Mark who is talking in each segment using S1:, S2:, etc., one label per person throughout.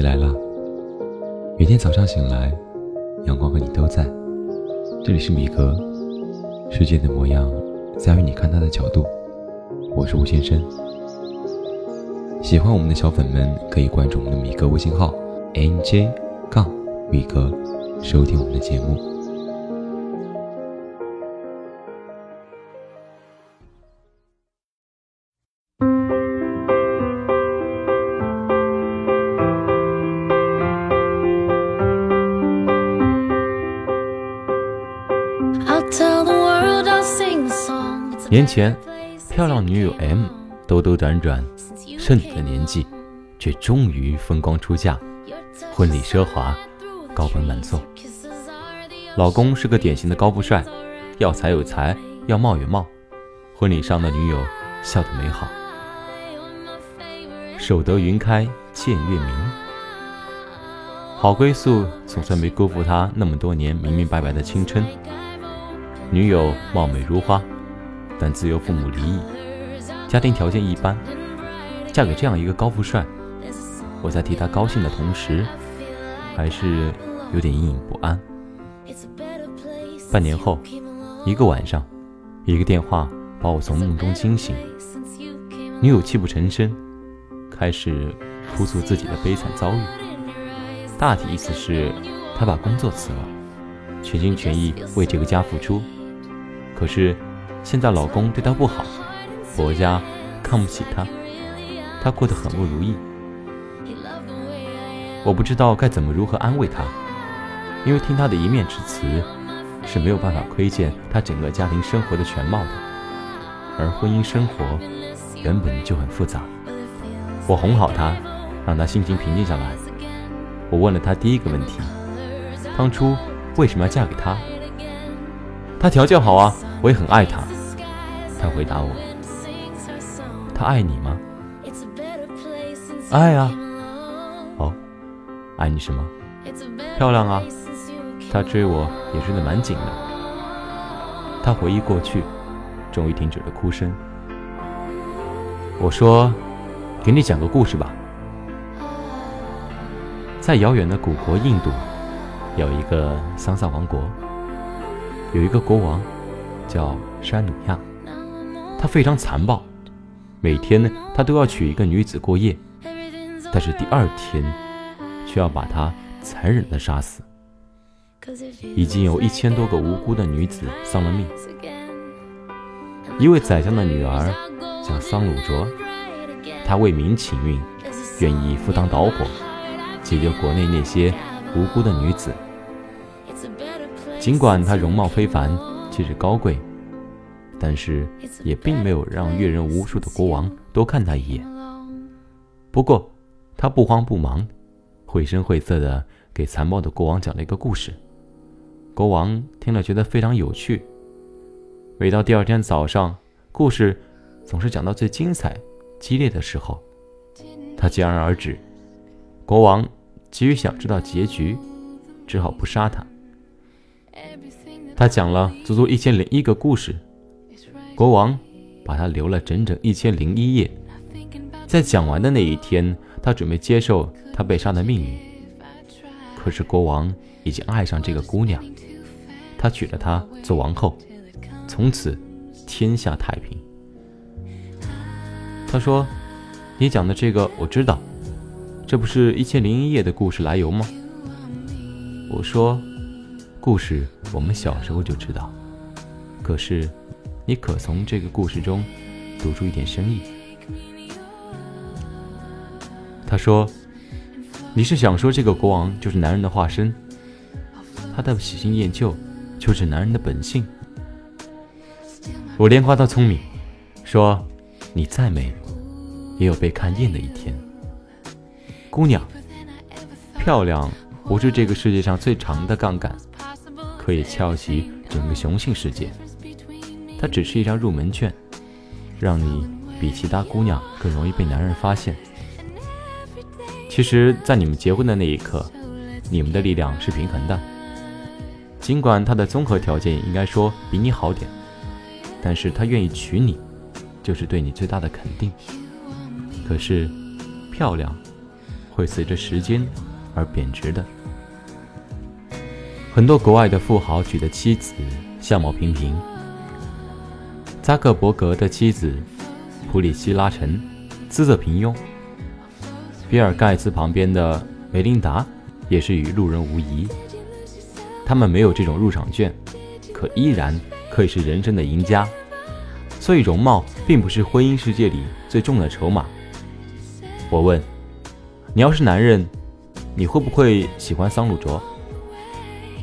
S1: 你来了。每天早上醒来，阳光和你都在。这里是米格，世界的模样在于你看它的角度。我是吴先生。喜欢我们的小粉们可以关注我们的米格微信号 nj 杠米格，收听我们的节目。年前，漂亮女友 M 兜兜转转，剩女的年纪，却终于风光出嫁，婚礼奢华，高朋满座。老公是个典型的高富帅，要财有财，要貌有貌。婚礼上的女友笑得美好，守得云开见月明。好归宿总算没辜负他那么多年明明白白的青春。女友貌美如花。但自由父母离异，家庭条件一般，嫁给这样一个高富帅，我在替他高兴的同时，还是有点隐隐不安。半年后，一个晚上，一个电话把我从梦中惊醒。女友泣不成声，开始哭诉自己的悲惨遭遇。大体意思是，她把工作辞了，全心全意为这个家付出，可是。现在老公对她不好，婆家看不起她，她过得很不如意。我不知道该怎么如何安慰她，因为听她的一面之词是没有办法窥见她整个家庭生活的全貌的，而婚姻生活原本就很复杂。我哄好她，让她心情平静下来。我问了她第一个问题：当初为什么要嫁给他？他条件好啊。我也很爱他，他回答我：“他爱你吗？”“爱啊。”“哦，爱你什么？”“漂亮啊。”他追我也追得蛮紧的。他回忆过去，终于停止了哭声。我说：“给你讲个故事吧。在遥远的古国印度，有一个桑萨王国，有一个国王。”叫山努亚，他非常残暴，每天呢，他都要娶一个女子过夜，但是第二天，却要把她残忍的杀死。已经有一千多个无辜的女子丧了命。一位宰相的女儿叫桑鲁卓，她为民请孕，愿意赴汤蹈火，解救国内那些无辜的女子。尽管她容貌非凡。气质高贵，但是也并没有让阅人无数的国王多看他一眼。不过，他不慌不忙，绘声绘色的给残暴的国王讲了一个故事。国王听了觉得非常有趣。每到第二天早上，故事总是讲到最精彩、激烈的时候，他戛然而止。国王急于想知道结局，只好不杀他。他讲了足足一千零一个故事，国王把他留了整整一千零一夜。在讲完的那一天，他准备接受他被杀的命运。可是国王已经爱上这个姑娘，他娶了她做王后，从此天下太平。他说：“你讲的这个我知道，这不是一千零一夜的故事来由吗？”我说。故事我们小时候就知道，可是，你可从这个故事中读出一点深意？他说：“你是想说这个国王就是男人的化身，他的喜新厌旧就是男人的本性？”我连夸他聪明，说：“你再美，也有被看厌的一天。姑娘，漂亮不是这个世界上最长的杠杆。”可以撬起整个雄性世界，它只是一张入门券，让你比其他姑娘更容易被男人发现。其实，在你们结婚的那一刻，你们的力量是平衡的。尽管他的综合条件应该说比你好点，但是他愿意娶你，就是对你最大的肯定。可是，漂亮会随着时间而贬值的。很多国外的富豪娶的妻子相貌平平，扎克伯格的妻子普里希拉陈姿色平庸，比尔盖茨旁边的梅琳达也是与路人无疑。他们没有这种入场券，可依然可以是人生的赢家。所以，容貌并不是婚姻世界里最重的筹码。我问：“你要是男人，你会不会喜欢桑鲁卓？”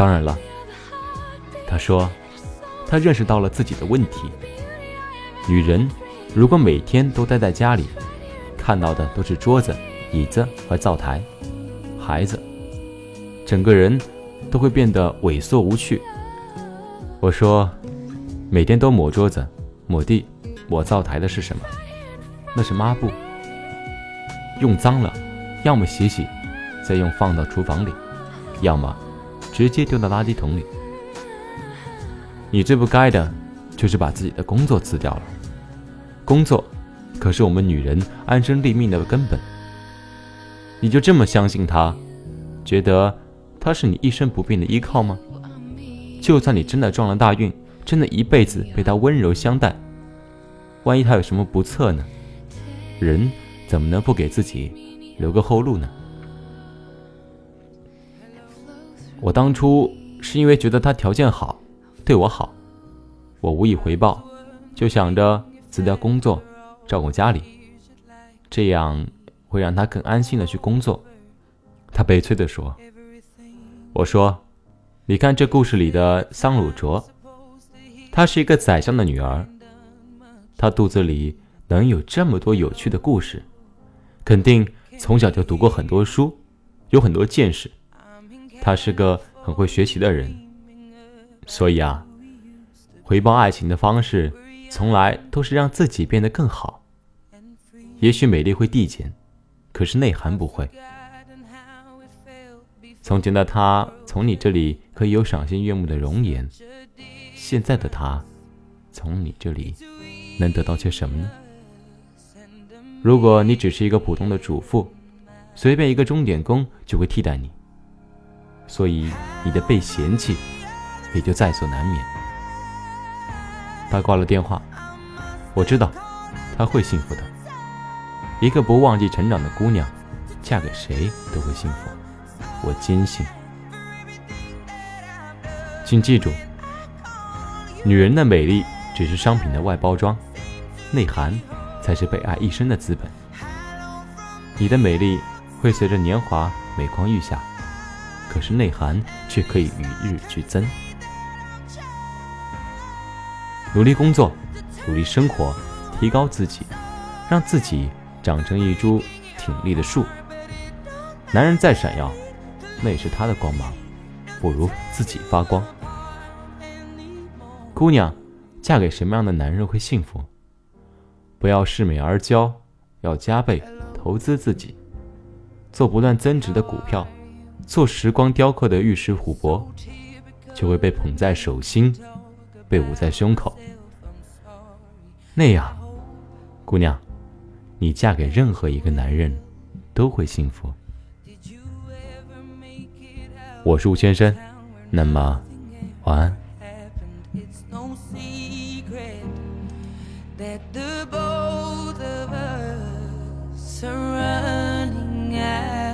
S1: 当然了，他说，他认识到了自己的问题。女人如果每天都待在家里，看到的都是桌子、椅子和灶台，孩子，整个人都会变得萎缩无趣。我说，每天都抹桌子、抹地、抹灶台的是什么？那是抹布。用脏了，要么洗洗，再用放到厨房里，要么。直接丢到垃圾桶里。你最不该的，就是把自己的工作辞掉了。工作，可是我们女人安身立命的根本。你就这么相信他，觉得他是你一生不变的依靠吗？就算你真的撞了大运，真的一辈子被他温柔相待，万一他有什么不测呢？人怎么能不给自己留个后路呢？我当初是因为觉得他条件好，对我好，我无以回报，就想着辞掉工作，照顾家里，这样会让他更安心的去工作。他悲催的说：“我说，你看这故事里的桑鲁卓，她是一个宰相的女儿，她肚子里能有这么多有趣的故事，肯定从小就读过很多书，有很多见识。”他是个很会学习的人，所以啊，回报爱情的方式从来都是让自己变得更好。也许美丽会递减，可是内涵不会。从前的他从你这里可以有赏心悦目的容颜，现在的他从你这里能得到些什么呢？如果你只是一个普通的主妇，随便一个钟点工就会替代你。所以你的被嫌弃也就在所难免。他挂了电话，我知道他会幸福的。一个不忘记成长的姑娘，嫁给谁都会幸福，我坚信。请记住，女人的美丽只是商品的外包装，内涵才是被爱一生的资本。你的美丽会随着年华每况愈下。可是内涵却可以与日俱增。努力工作，努力生活，提高自己，让自己长成一株挺立的树。男人再闪耀，那也是他的光芒，不如自己发光。姑娘，嫁给什么样的男人会幸福？不要恃美而骄，要加倍投资自己，做不断增值的股票。做时光雕刻的玉石琥珀就会被捧在手心被捂在胸口。那样姑娘你嫁给任何一个男人都会幸福。我是吴先生那么晚安。That the both of us are running out.